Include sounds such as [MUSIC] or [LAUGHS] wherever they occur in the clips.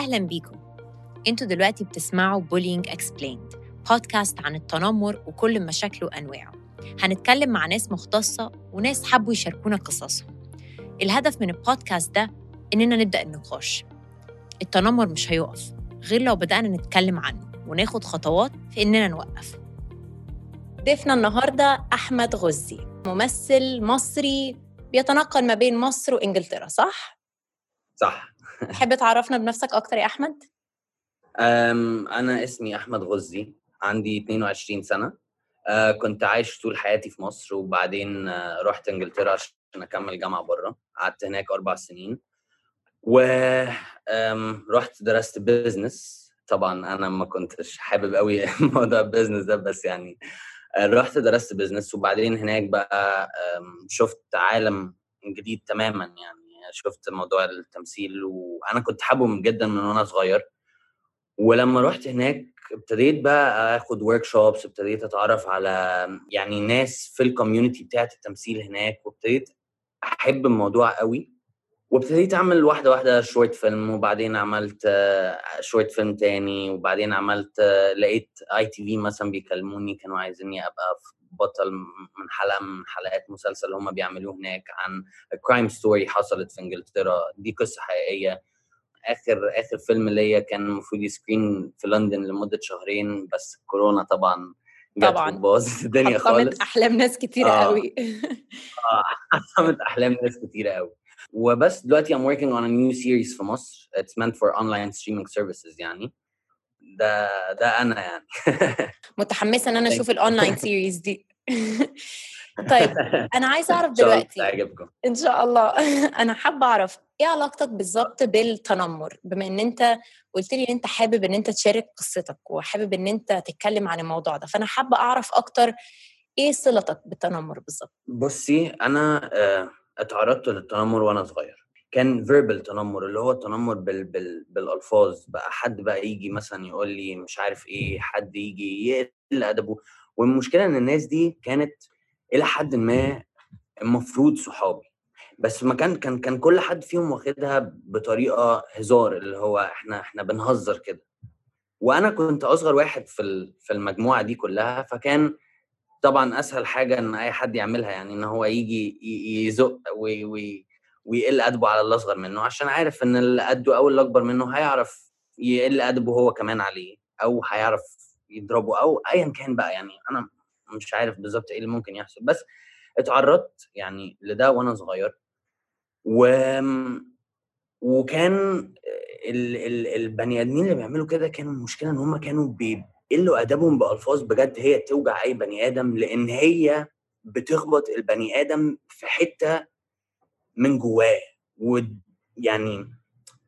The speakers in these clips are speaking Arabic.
أهلا بيكم. أنتوا دلوقتي بتسمعوا Bullying Explained بودكاست عن التنمر وكل مشاكله وأنواعه. هنتكلم مع ناس مختصة وناس حبوا يشاركونا قصصهم. الهدف من البودكاست ده إننا نبدأ النقاش. التنمر مش هيقف غير لو بدأنا نتكلم عنه وناخد خطوات في إننا نوقف. ضيفنا النهاردة أحمد غزي ممثل مصري بيتنقل ما بين مصر وإنجلترا صح؟ صح. تحب تعرفنا بنفسك أكتر يا أحمد؟ أم أنا اسمي أحمد غزي عندي 22 سنة. أه كنت عايش طول حياتي في مصر وبعدين أه رحت إنجلترا عشان أكمل جامعة بره. قعدت هناك أربع سنين. ورحت درست business طبعا أنا ما كنتش حابب قوي [LAUGHS] موضوع ال business ده بس يعني رحت درست business وبعدين هناك بقى شفت عالم جديد تماما يعني. شفت موضوع التمثيل وأنا كنت حابه جدا من وأنا صغير. ولما رحت هناك ابتديت بقى آخد workshops ابتديت أتعرف على يعني ناس في ال community بتاعت التمثيل هناك وابتديت أحب الموضوع قوي. وابتديت أعمل واحدة واحدة short film وبعدين عملت short film تاني وبعدين عملت لقيت ITV مثلا بيكلموني كانوا عايزيني أبقى بطل من حلقة من حلقات مسلسل هم بيعملوه هناك عن crime story حصلت في إنجلترا. دي قصة حقيقية. آخر آخر فيلم ليا كان المفروض ي screen في لندن لمدة شهرين بس كورونا طبعا طبعا. باظ [LAUGHS] الدنيا خالص. أحلام ناس كتيره آه. قوي. آه حطمت أحلام ناس كتيره قوي. وبس دلوقتي I'm working on a new series في مصر. It's meant for online streaming services يعني. ده ده أنا يعني. [LAUGHS] متحمسة إن أنا أشوف ال online series دي. [LAUGHS] طيب [LAUGHS] أنا عايزة أعرف دلوقتي إن شاء الله [LAUGHS] أنا حابة أعرف إيه علاقتك بالظبط بالتنمر؟ بما إن أنت قلت لي إن أنت حابب إن أنت تشارك قصتك وحابب إن أنت تتكلم عن الموضوع ده فأنا حابة أعرف أكتر إيه صلتك بالتنمر بالظبط بصي أنا اتعرضت للتنمر وأنا صغير. كان verbal تنمر اللي هو التنمر بال بال بالألفاظ. بقى حد بقى يجي مثلا يقول لي مش عارف إيه حد يجي يقل أدبه. والمشكلة إن الناس دي كانت إلى حد ما المفروض صحابي. بس ما كان كان كان كل حد فيهم واخدها بطريقة هزار اللي هو إحنا إحنا بنهزر كده. وأنا كنت أصغر واحد في في المجموعة دي كلها فكان طبعا أسهل حاجة إن أي حد يعملها يعني إن هو يجي يزق وي وي ويقل أدبه على اللي أصغر منه عشان عارف إن اللي قده أو اللي أكبر منه هيعرف يقل أدبه هو كمان عليه أو هيعرف يضربه أو ايا كان بقى يعني أنا مش عارف بالظبط إيه اللي ممكن يحصل بس اتعرضت يعني لده وأنا صغير و وكان ال... ال... البني آدمين اللي بيعملوا كده كانوا المشكلة إن هم كانوا بيقلوا أدبهم بألفاظ بجد هي توجع أي بني آدم لأن هي بتخبط البني آدم في حتة من جواه ويعني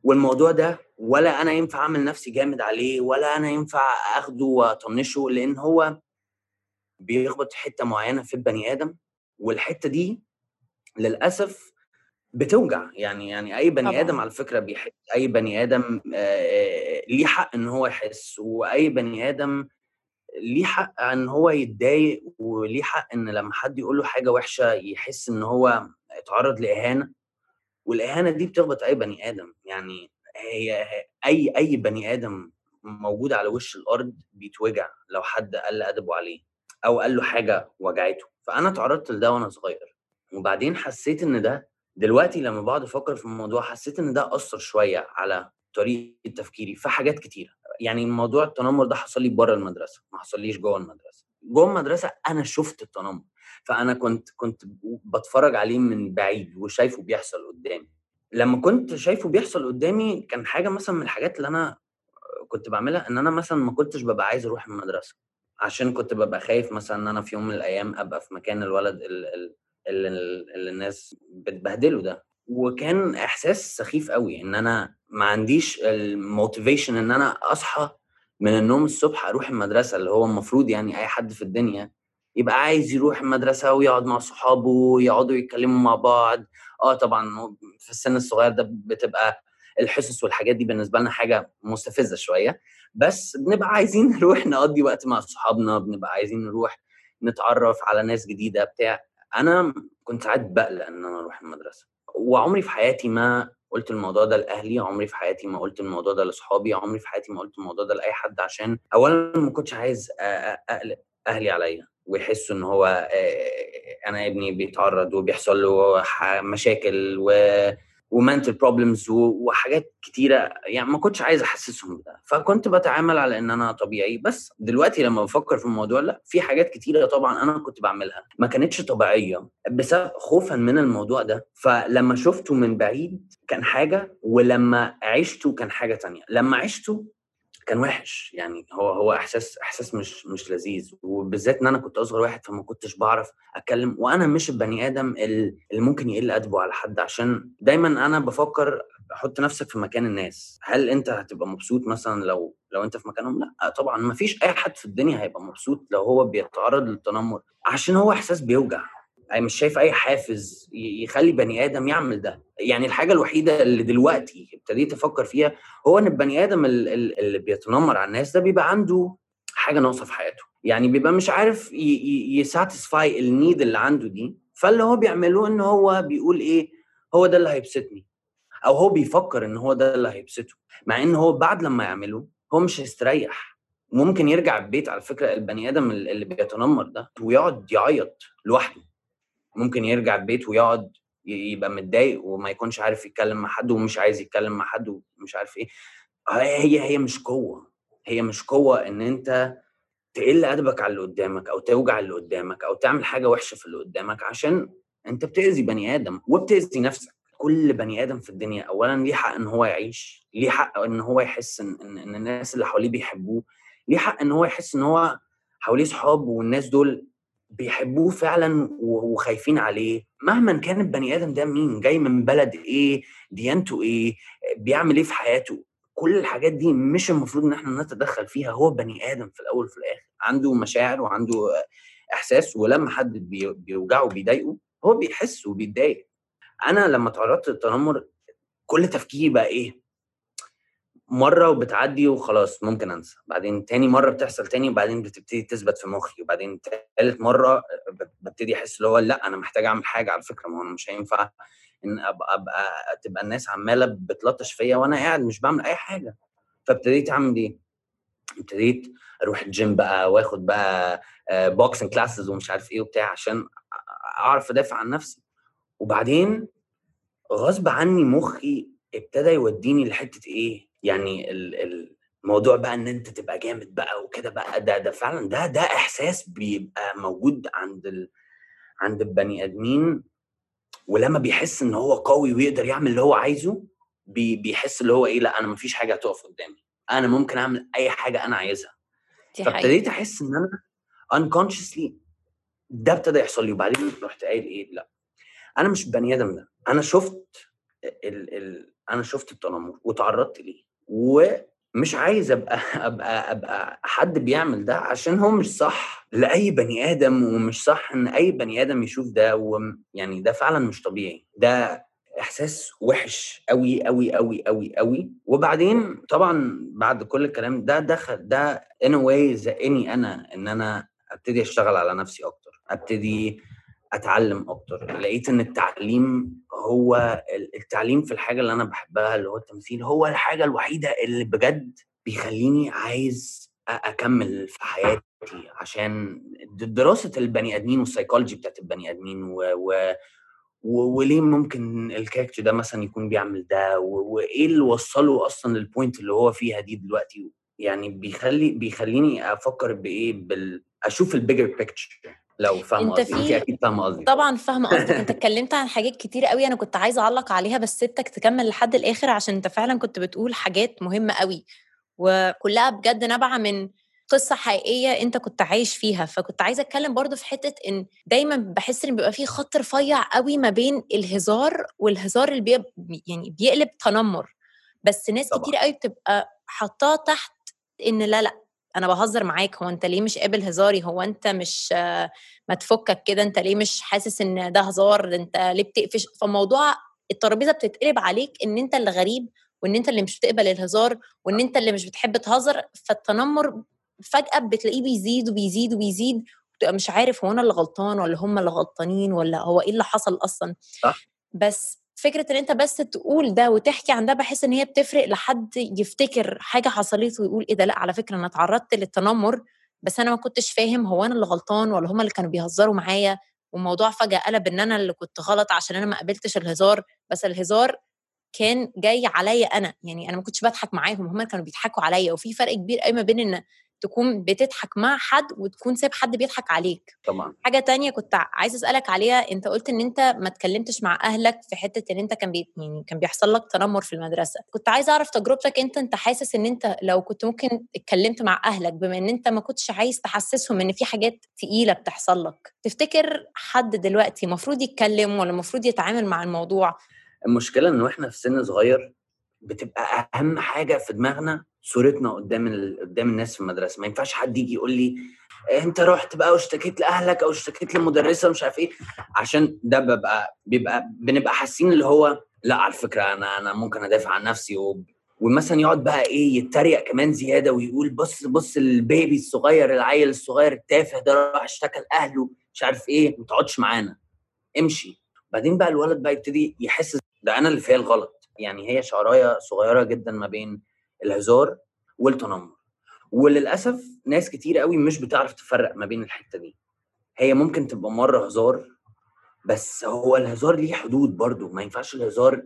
والموضوع ده ولا أنا ينفع أعمل نفسي جامد عليه ولا أنا ينفع آخده وأطنشه لأن هو بيخبط حتة معينة في البني آدم والحتة دي للأسف بتوجع. يعني يعني أي بني طبعا. آدم على فكرة بيحس أي بني آدم ليه حق إن هو يحس وأي بني آدم ليه حق إن هو يتضايق وليه حق إن لما حد يقول له حاجة وحشة يحس إن هو اتعرض لإهانة. والإهانة دي بتخبط أي بني آدم. يعني هي أي أي بني آدم موجود على وش الأرض بيتوجع لو حد قل أدبه عليه أو قال له حاجة وجعته. فأنا اتعرضت لده وأنا صغير. وبعدين حسيت إن ده دلوقتي لما بقعد أفكر في الموضوع حسيت إن ده أثر شوية على طريقة تفكيري في حاجات كتيرة. يعني موضوع التنمر ده حصل لي بره المدرسة ما حصليش جوه المدرسة. جوه المدرسة أنا شفت التنمر. فأنا كنت كنت بتفرج عليه من بعيد وشايفه بيحصل قدامي. لما كنت شايفه بيحصل قدامي كان حاجة مثلا من الحاجات اللي أنا كنت بعملها إن أنا مثلا ما كنتش ببقى عايز أروح المدرسة. عشان كنت ببقى خايف مثلا إن أنا في يوم من الأيام أبقى في مكان الولد اللي, اللي الناس بتبهدله ده. وكان إحساس سخيف قوي إن أنا ما عنديش الموتيفيشن إن أنا أصحى من النوم الصبح أروح المدرسة اللي هو المفروض يعني أي حد في الدنيا يبقى عايز يروح المدرسة ويقعد مع صحابه ويقعدوا يتكلموا مع بعض. آه طبعا في السن الصغير ده بتبقى الحصص والحاجات دي بالنسبة لنا حاجة مستفزة شوية. بس بنبقى عايزين [LAUGHS] نروح نقضي وقت مع صحابنا بنبقى عايزين نروح نتعرف على ناس جديدة بتاع. أنا كنت ساعات بقلق إن أنا أروح المدرسة. وعمري في حياتي ما قلت الموضوع ده لأهلي عمري في حياتي ما قلت الموضوع ده لاصحابي عمري في حياتي ما قلت الموضوع ده لأي حد عشان اولا ما كنتش عايز اقلق أهلي عليا. ويحسوا إن هو أنا ابني بيتعرض وبيحصل له مشاكل و ومنتل بروبلمز وحاجات كتيرة يعني ما كنتش عايز أحسسهم بده. فكنت بتعامل على إن أنا طبيعي. بس دلوقتي لما بفكر في الموضوع لا في حاجات كتيرة طبعا أنا كنت بعملها. ما كانتش طبيعية بسبب خوفا من الموضوع ده. فلما شفته من بعيد كان حاجة ولما عشته كان حاجة تانية. لما عشته كان وحش يعني هو هو إحساس إحساس مش مش لذيذ. وبالذات إن أنا كنت أصغر واحد فما كنتش بعرف أتكلم. وأنا مش البني آدم اللي ممكن يقل أدبه على حد عشان دايما أنا بفكر حط نفسك في مكان الناس. هل أنت هتبقى مبسوط مثلا لو لو أنت في مكانهم؟ لأ طبعا. ما فيش أي حد في الدنيا هيبقى مبسوط لو هو بيتعرض للتنمر. عشان هو إحساس بيوجع. مش شايف أي حافز يخلي بني آدم يعمل ده. يعني الحاجة الوحيدة اللي دلوقتي ابتديت أفكر فيها هو إن البني آدم اللي بيتنمر على الناس ده بيبقى عنده حاجة ناقصة في حياته. يعني بيبقى مش عارف يساتسفاي النيد اللي عنده دي فاللي هو بيعمله إن هو بيقول إيه هو ده اللي هيبسطني أو هو بيفكر إن هو ده اللي هيبسطه. مع إن هو بعد لما يعمله هو مش هيستريح. ممكن يرجع البيت على فكرة البني آدم اللي بيتنمر ده ويقعد يعيط لوحده. ممكن يرجع البيت ويقعد يبقى متضايق وما يكونش عارف يتكلم مع حد ومش عايز يتكلم مع حد ومش عارف إيه. هي هي مش قوة. هي مش قوة إن أنت تقل أدبك على اللي قدامك أو توجع اللي قدامك أو تعمل حاجة وحشة في اللي قدامك عشان أنت بتأذي بني آدم وبتأذي نفسك. كل بني آدم في الدنيا اولا ليه حق إن هو يعيش ليه حق إن هو يحس إن, إن الناس اللي حواليه بيحبوه ليه حق إن هو يحس إن هو حواليه صحاب والناس دول بيحبوه فعلا وخايفين عليه. مهما كان البني آدم ده مين؟ جاي من بلد إيه؟ ديانته إيه؟ بيعمل إيه في حياته؟ كل الحاجات دي مش المفروض إن إحنا نتدخل فيها. هو بني آدم في الأول وفي الآخر. عنده مشاعر وعنده إحساس ولما حد بيوجعه وبيضايقه هو بيحس وبيتضايق. أنا لما تعرضت للتنمر كل تفكيري بقى إيه؟ مرة وبتعدي وخلاص ممكن أنسى. بعدين تاني مرة بتحصل تاني وبعدين بتبتدي تثبت في مخي. وبعدين تالت مرة ببتدي أحس اللي هو لأ أنا محتاج أعمل حاجة على فكرة. ما هو مش هينفع إن أبقى, أبقى تبقى الناس عمالة بتلطش فيا وأنا قاعد مش بعمل أي حاجة. فابتديت أعمل إيه؟ ابتديت أروح الجيم بقى وآخد بقى boxing classes ومش عارف إيه وبتاع عشان أعرف أدافع عن نفسي. وبعدين غصب عني مخي ابتدى يوديني لحتة إيه؟ يعني الموضوع بقى إن أنت تبقى جامد بقى وكده بقى ده ده فعلا ده ده إحساس بيبقى موجود عند ال... عند البني آدمين ولما بيحس إن هو قوي ويقدر يعمل اللي هو عايزه بي... بيحس اللي هو إيه لأ أنا مفيش حاجة هتقف قدامي أنا ممكن أعمل أي حاجة أنا عايزها. فابتديت أحس إن أنا unconsciously ده ابتدى يحصل لي وبعدين رحت قايل إيه لأ أنا مش بني آدم ده أنا شفت ال... ال... أنا شفت التنمر وتعرضت ليه. ومش عايز أبقى [LAUGHS] أبقى أبقى حد بيعمل ده عشان هو مش صح لأي بني آدم ومش صح إن أي بني آدم يشوف ده ويعني ده فعلا مش طبيعي. ده إحساس وحش قوي قوي قوي قوي قوي وبعدين طبعا بعد كل الكلام ده دخل ده ان واي زقني أنا إن أنا أبتدي أشتغل على نفسي أكتر أبتدي أتعلم أكتر. لقيت إن التعليم هو التعليم في الحاجة اللي أنا بحبها اللي هو التمثيل هو الحاجة الوحيدة اللي بجد بيخليني عايز أكمل في حياتي عشان دراسة البني آدمين والسيكولوجي بتاعت البني آدمين و, و وليه ممكن ال character ده مثلا يكون بيعمل ده؟ وإيه اللي وصله أصلا لل point اللي هو فيها دي دلوقتي؟ يعني بيخلي بيخليني أفكر بإيه بال أشوف ال bigger picture لو فاهمة قصدي. انت أكيد فاهمة قصدي. طبعا فاهمة قصدك. انت [LAUGHS] اتكلمت عن حاجات كتير قوي أنا كنت عايزة اعلق عليها بس سبتك تكمل لحد الآخر عشان انت فعلا كنت بتقول حاجات مهمة قوي. وكلها بجد نابعة من قصة حقيقية أنت كنت عايش فيها. فكنت عايزة أتكلم برضو في حتة إن دايما بحس إن بيبقى فيه خط رفيع قوي ما بين الهزار والهزار اللي بي يعني بيقلب تنمر. بس ناس طبعا. كتير قوي بتبقى حطاه تحت إن لا لا أنا بهزر معاك هو أنت ليه مش قابل هزاري؟ هو أنت مش ما تفكك كده؟ أنت ليه مش حاسس إن ده هزار؟ أنت ليه بتقفش؟ فالموضوع الترابيزة بتتقلب عليك إن أنت اللي غريب وإن أنت اللي مش بتقبل الهزار وإن أنت اللي مش بتحب تهزر فالتنمر فجأة بتلاقيه بيزيد وبيزيد وبيزيد وتبقى مش عارف هو أنا اللي غلطان ولا هم اللي غلطانين ولا هو إيه اللي حصل أصلا. صح. بس فكرة إن أنت بس تقول ده وتحكي عن ده بحس إن هي بتفرق لحد يفتكر حاجة حصلت ويقول إيه ده. لأ على فكرة أنا اتعرضت للتنمر بس أنا ما كنتش فاهم هو أنا اللي غلطان ولا هم اللي كانوا بيهزروا معايا والموضوع فجأة قلب إن أنا اللي كنت غلط عشان أنا ما قبلتش الهزار. بس الهزار كان جاي عليا أنا يعني أنا ما كنتش بضحك معاهم هم اللي كانوا بيضحكوا عليا. وفي فرق كبير قوي ما بين إن تكون بتضحك مع حد وتكون ساب حد بيضحك عليك. طبعا. حاجة تانية كنت عايزة أسألك عليها أنت قلت إن أنت ما اتكلمتش مع أهلك في حتة إن أنت كان بي يعني كان بيحصل لك تنمر في المدرسة. كنت عايزة أعرف تجربتك أنت أنت حاسس إن أنت لو كنت ممكن اتكلمت مع أهلك بما إن أنت ما كنتش عايز تحسسهم إن في حاجات تقيلة بتحصل لك تفتكر حد دلوقتي المفروض يتكلم ولا المفروض يتعامل مع الموضوع؟ المشكلة انه إحنا في سن صغير بتبقى أهم حاجة في دماغنا صورتنا قدام ال... قدام الناس في المدرسة. ما ينفعش حد يجي يقول لي أنت رحت بقى واشتكيت لأهلك أو اشتكيت للمدرسة مش عارف إيه. عشان ده ببقى بيبقى بنبقى حاسين اللي هو لا على فكرة أنا أنا ممكن أدافع عن نفسي و... ومثلا يقعد بقى إيه يتريق كمان زيادة ويقول بص بص البيبي الصغير العيل الصغير التافه ده راح اشتكى لأهله مش عارف إيه. ما تقعدش معانا. امشي. بعدين بقى الولد بقى يبتدي يحس ده أنا اللي فيا الغلط يعني هي شعراية صغيرة جدا ما بين الهزار والتنمر. وللأسف ناس كتير قوي مش بتعرف تفرق ما بين الحتة دي. هي ممكن تبقى مرة هزار بس هو الهزار ليه حدود برضه. ما ينفعش الهزار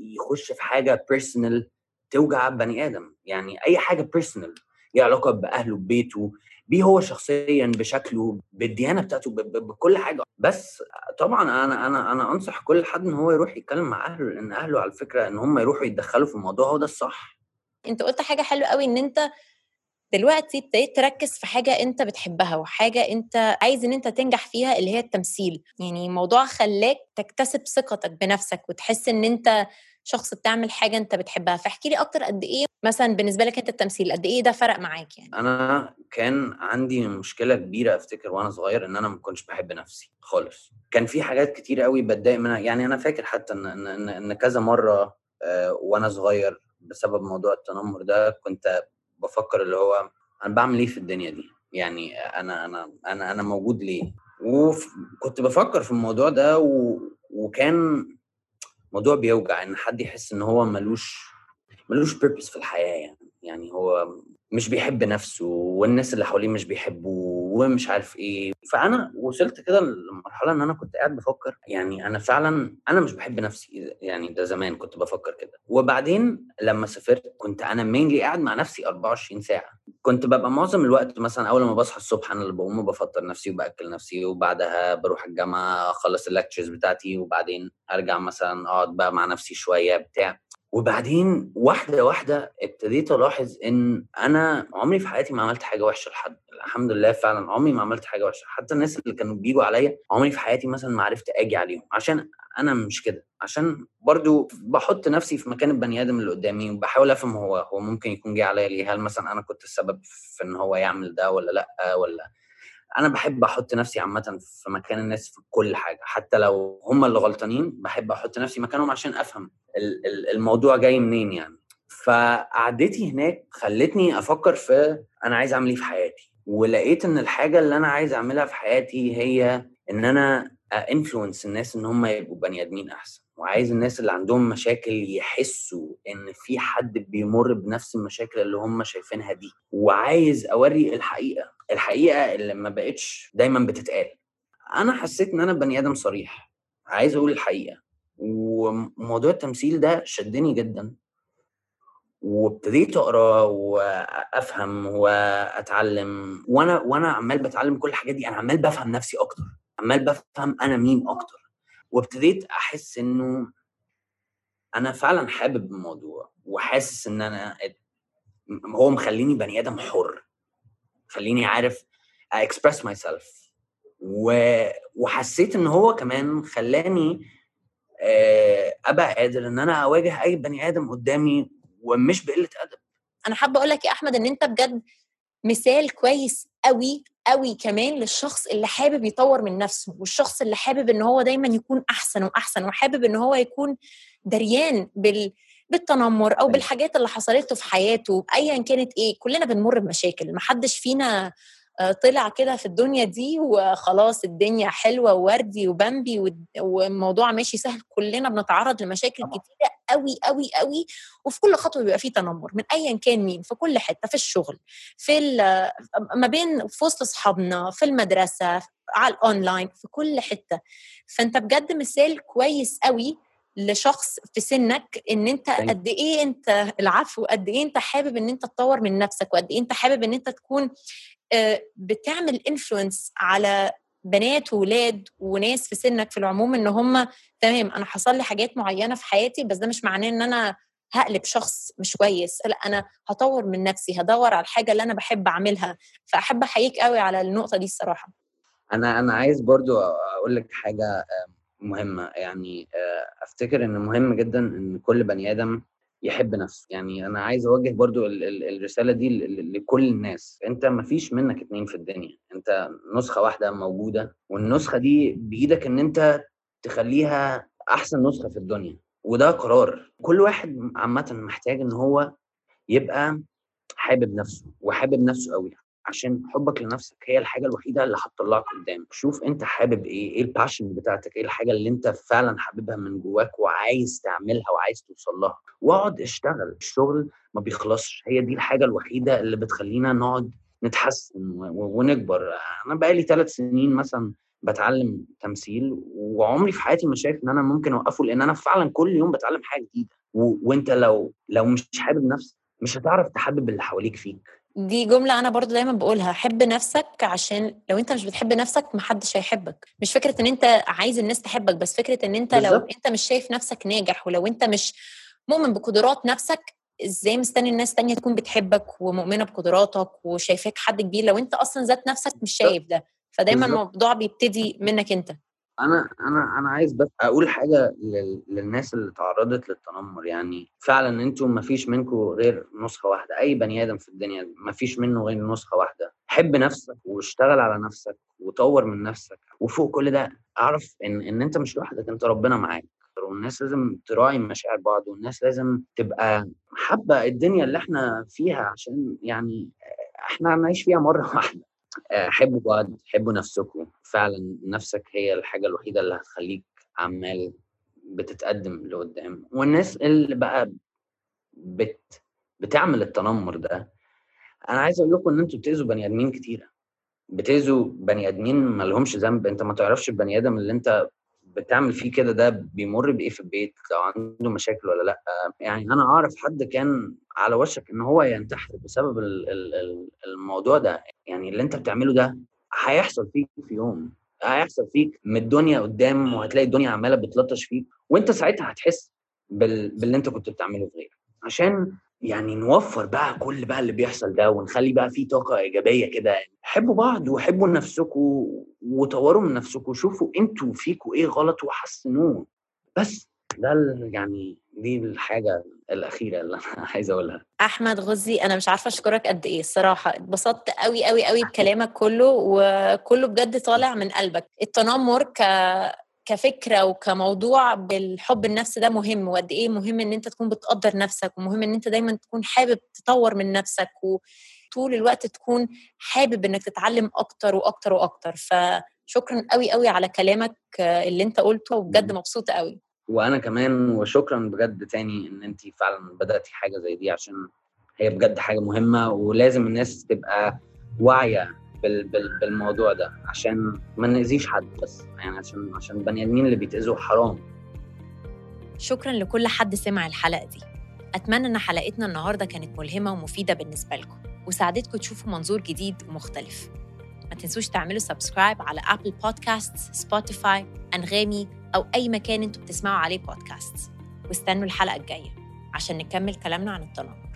يخش في حاجة personal توجع بني آدم. يعني أي حاجة personal ليها علاقة بأهله ببيته بيه هو شخصيا بشكله بالديانة بتاعته بكل حاجة. بس طبعا أنا أنا أنا أنصح كل حد إن هو يروح يتكلم مع أهله لأن أهله على فكرة إن هم يروحوا يتدخلوا في الموضوع هو ده الصح. أنت قلت حاجة حلوة قوي إن أنت دلوقتي ابتديت تركز في حاجة أنت بتحبها وحاجة أنت عايز إن أنت تنجح فيها اللي هي التمثيل. يعني الموضوع خلاك تكتسب ثقتك بنفسك وتحس إن أنت شخص بتعمل حاجة أنت بتحبها فاحكي لي أكتر قد إيه مثلا بالنسبة لك أنت التمثيل قد إيه ده فرق معاك يعني؟ أنا كان عندي مشكلة كبيرة أفتكر وأنا صغير إن أنا ما كنتش بحب نفسي خالص. كان في حاجات كتير قوي بتضايق منها يعني أنا فاكر حتى إن إن, إن كذا مرة آه وأنا صغير بسبب موضوع التنمر ده كنت بفكر اللي هو أنا بعمل إيه في الدنيا دي؟ يعني أنا أنا أنا أنا موجود ليه؟ وكنت بفكر في الموضوع ده و... وكان موضوع بيوجع إن حد يحس إن هو ملوش ملوش بيربس في الحياة يعني. يعني هو مش بيحب نفسه والناس اللي حواليه مش بيحبوه ومش عارف إيه. فأنا وصلت كده لمرحلة إن أنا كنت قاعد بفكر يعني أنا فعلا أنا مش بحب نفسي يعني ده زمان كنت بفكر كده. وبعدين لما سافرت كنت أنا مينلي قاعد مع نفسي 24 ساعة. كنت ببقى معظم الوقت مثلا أول ما بصحى الصبح أنا اللي بقوم بفطر نفسي وبأكل نفسي وبعدها بروح الجامعة أخلص اللكتشرز بتاعتي وبعدين أرجع مثلا أقعد بقى مع نفسي شوية بتاع. وبعدين واحدة واحدة ابتديت ألاحظ إن أنا عمري في حياتي ما عملت حاجة وحشة لحد الحمد لله فعلا عمري ما عملت حاجة وحشة. حتى الناس اللي كانوا بيجوا عليا عمري في حياتي مثلا ما عرفت آجي عليهم عشان أنا مش كده. عشان برضو بحط نفسي في مكان البني آدم اللي قدامي وبحاول أفهم هو هو ممكن يكون جاي عليا ليه؟ هل مثلا أنا كنت السبب في إن هو يعمل ده ولا لأ؟ ولا أنا بحب أحط نفسي عامه في مكان الناس في كل حاجة حتى لو هم اللي غلطانين بحب أحط نفسي مكانهم عشان أفهم الموضوع جاي منين يعني. فقعدتي هناك خلتني أفكر في أنا عايز أعمل إيه في حياتي ولقيت إن الحاجة اللي أنا عايز أعملها في حياتي هي إن أنا انفلونس الناس إن هم يبقوا بني آدمين أحسن. وعايز الناس اللي عندهم مشاكل يحسوا إن في حد بيمر بنفس المشاكل اللي هم شايفينها دي. وعايز أوري الحقيقة الحقيقة اللي ما بقتش دايما بتتقال. أنا حسيت إن أنا بني آدم صريح. عايز أقول الحقيقة. وموضوع التمثيل ده شدني جدا. وابتديت أقرأ وأفهم وأتعلم. وأنا وأنا عمال بتعلم كل الحاجات دي أنا عمال بفهم نفسي أكتر. عمال بفهم أنا مين أكتر. وابتديت أحس إنه أنا فعلا حابب الموضوع وحاسس إن أنا هو مخليني بني آدم حر خليني عارف express myself وحسيت إن هو كمان خلاني أبقى قادر إن أنا أواجه أي بني آدم قدامي ومش بقلة أدب. أنا حابة أقول لك يا أحمد إن أنت بجد مثال كويس قوي قوي كمان للشخص اللي حابب يطور من نفسه والشخص اللي حابب إن هو دايما يكون أحسن وأحسن وحابب إن هو يكون دريان بال بالتنمر أو بالحاجات اللي حصلت له في حياته ايا كانت إيه كلنا بنمر بمشاكل محدش فينا طلع كده في الدنيا دي وخلاص الدنيا حلوة ووردي وبامبي والد- والموضوع ماشي سهل كلنا بنتعرض لمشاكل. كتيرة قوي قوي قوي وفي كل خطوة بيبقى فيه تنمر من ايا كان مين في كل حتة في الشغل في ما بين في وسط أصحابنا في المدرسة على الأونلاين في كل حتة فأنت بجد مثال كويس قوي لشخص في سنك إن أنت you. قد إيه أنت العفو قد إيه أنت حابب إن أنت تطور من نفسك وقد إيه أنت حابب إن أنت تكون آه، بتعمل انفلونس على بنات وولاد وناس في سنك في العموم إن هم تمام أنا حصل لي حاجات معينة في حياتي بس ده مش معناه إن أنا هقلب شخص مش كويس. لا أنا هطور من نفسي هدور على الحاجة اللي أنا بحب أعملها. فأحب أحييك قوي على النقطة دي الصراحة. أنا أنا عايز برضو أقول لك حاجة آه، مهمة. يعني آه، أفتكر إن مهم جدا إن كل بني آدم يحب نفسه. يعني أنا عايز أوجه برضو ال- ال- الرسالة دي لكل الناس. أنت ما فيش منك اتنين في الدنيا. أنت نسخة واحدة موجودة والنسخة دي بإيدك إن أنت تخليها أحسن نسخة في الدنيا. وده قرار. كل واحد عامة محتاج إن هو يبقى حابب نفسه وحابب نفسه قوي عشان حبك لنفسك هي الحاجة الوحيدة اللي هتطلعك قدام. شوف انت حابب إيه إيه الباشن بتاعتك إيه الحاجة اللي انت فعلا حاببها من جواك وعايز تعملها وعايز توصل لها. واقعد اشتغل. الشغل ما بيخلصش. هي دي الحاجة الوحيدة اللي بتخلينا نقعد نتحسن ونكبر. أنا بقالي ثلاث سنين مثلا بتعلم تمثيل وعمري في حياتي ما شايف إن أنا ممكن أوقفه لأن أنا فعلا كل يوم بتعلم حاجة جديدة. وأنت لو لو مش حابب نفسك مش هتعرف تحبب اللي حواليك فيك. دي جملة أنا برضو دايما بقولها حب نفسك عشان لو أنت مش بتحب نفسك محدش هيحبك مش فكرة إن أنت عايز الناس تحبك بس فكرة إن أنت لو بالظبط. أنت مش شايف نفسك ناجح ولو أنت مش مؤمن بقدرات نفسك إزاي مستني الناس تانية تكون بتحبك ومؤمنة بقدراتك وشايفاك حد كبير لو أنت أصلا ذات نفسك مش شايف ده فدايما. الموضوع بيبتدي منك أنت أنا أنا أنا عايز بس أقول حاجة لل... للناس اللي تعرضت للتنمر يعني. فعلا أنتوا ما فيش منكم غير نسخة واحدة. أي بني آدم في الدنيا ما فيش منه غير نسخة واحدة. حب نفسك واشتغل على نفسك وطور من نفسك وفوق كل ده. أعرف إن إن أنت مش لوحدك أنت ربنا معاك. والناس لازم تراعي مشاعر بعض والناس لازم تبقى حابة الدنيا اللي إحنا فيها عشان يعني إحنا هنعيش فيها مرة [LAUGHS] واحدة. حبوا بعض حبوا نفسكم. فعلا نفسك هي الحاجة الوحيدة اللي هتخليك عمال بتتقدم لقدام. والناس اللي بقى بت بتعمل التنمر ده أنا عايز أقول لكم إن أنتوا بتأذوا بني آدمين كتيرة. بتأذوا بني آدمين ما لهمش ذنب. أنت ما تعرفش البني آدم اللي أنت بتعمل فيه كده ده بيمر بإيه في البيت؟ لو عنده مشاكل ولا لأ؟ يعني أنا أعرف حد كان على وشك إن هو ينتحر بسبب ال- ال- ال- الموضوع ده. يعني اللي أنت بتعمله ده هيحصل فيك في يوم. هيحصل فيك من الدنيا قدام وهتلاقي الدنيا عمالة بتلطش فيك وأنت ساعتها هتحس بال... باللي أنت كنت بتعمله في غيرك. عشان يعني نوفر بقى كل بقى اللي بيحصل ده ونخلي بقى فيه طاقة إيجابية كده. حبوا بعض وحبوا نفسكم وطوروا من نفسكم شوفوا أنتوا فيكوا إيه غلط وحسنوه. بس ده يعني دي الحاجة الأخيرة اللي أنا [LAUGHS] عايز أقولها. أحمد غزي أنا مش عارفة أشكرك قد إيه الصراحة. اتبسطت قوي قوي قوي بكلامك كله وكله بجد طالع من قلبك. التنمر ك كفكرة وكموضوع بالحب النفس ده مهم وقد إيه مهم إن أنت تكون بتقدر نفسك ومهم إن أنت دايما تكون حابب تطور من نفسك وطول الوقت تكون حابب إنك تتعلم أكتر وأكتر وأكتر. فشكرا قوي قوي على كلامك اللي أنت قلته وبجد مبسوطة قوي وأنا كمان وشكرا بجد تاني إن أنت فعلا بدأتي حاجة زي دي عشان هي بجد حاجة مهمة ولازم الناس تبقى واعية بال بال بالموضوع ده عشان ما نأذيش حد بس يعني عشان عشان البني آدمين اللي بيتأذوا حرام. شكرا لكل حد سمع الحلقة دي. أتمنى إن حلقتنا النهاردة كانت ملهمة ومفيدة بالنسبة لكم وساعدتكم تشوفوا منظور جديد ومختلف ما تنسوش تعملوا subscribe على Apple Podcasts Spotify Anghami أو أي مكان أنتوا بتسمعوا عليه بودكاست واستنوا الحلقة الجاية عشان نكمل كلامنا عن التنمر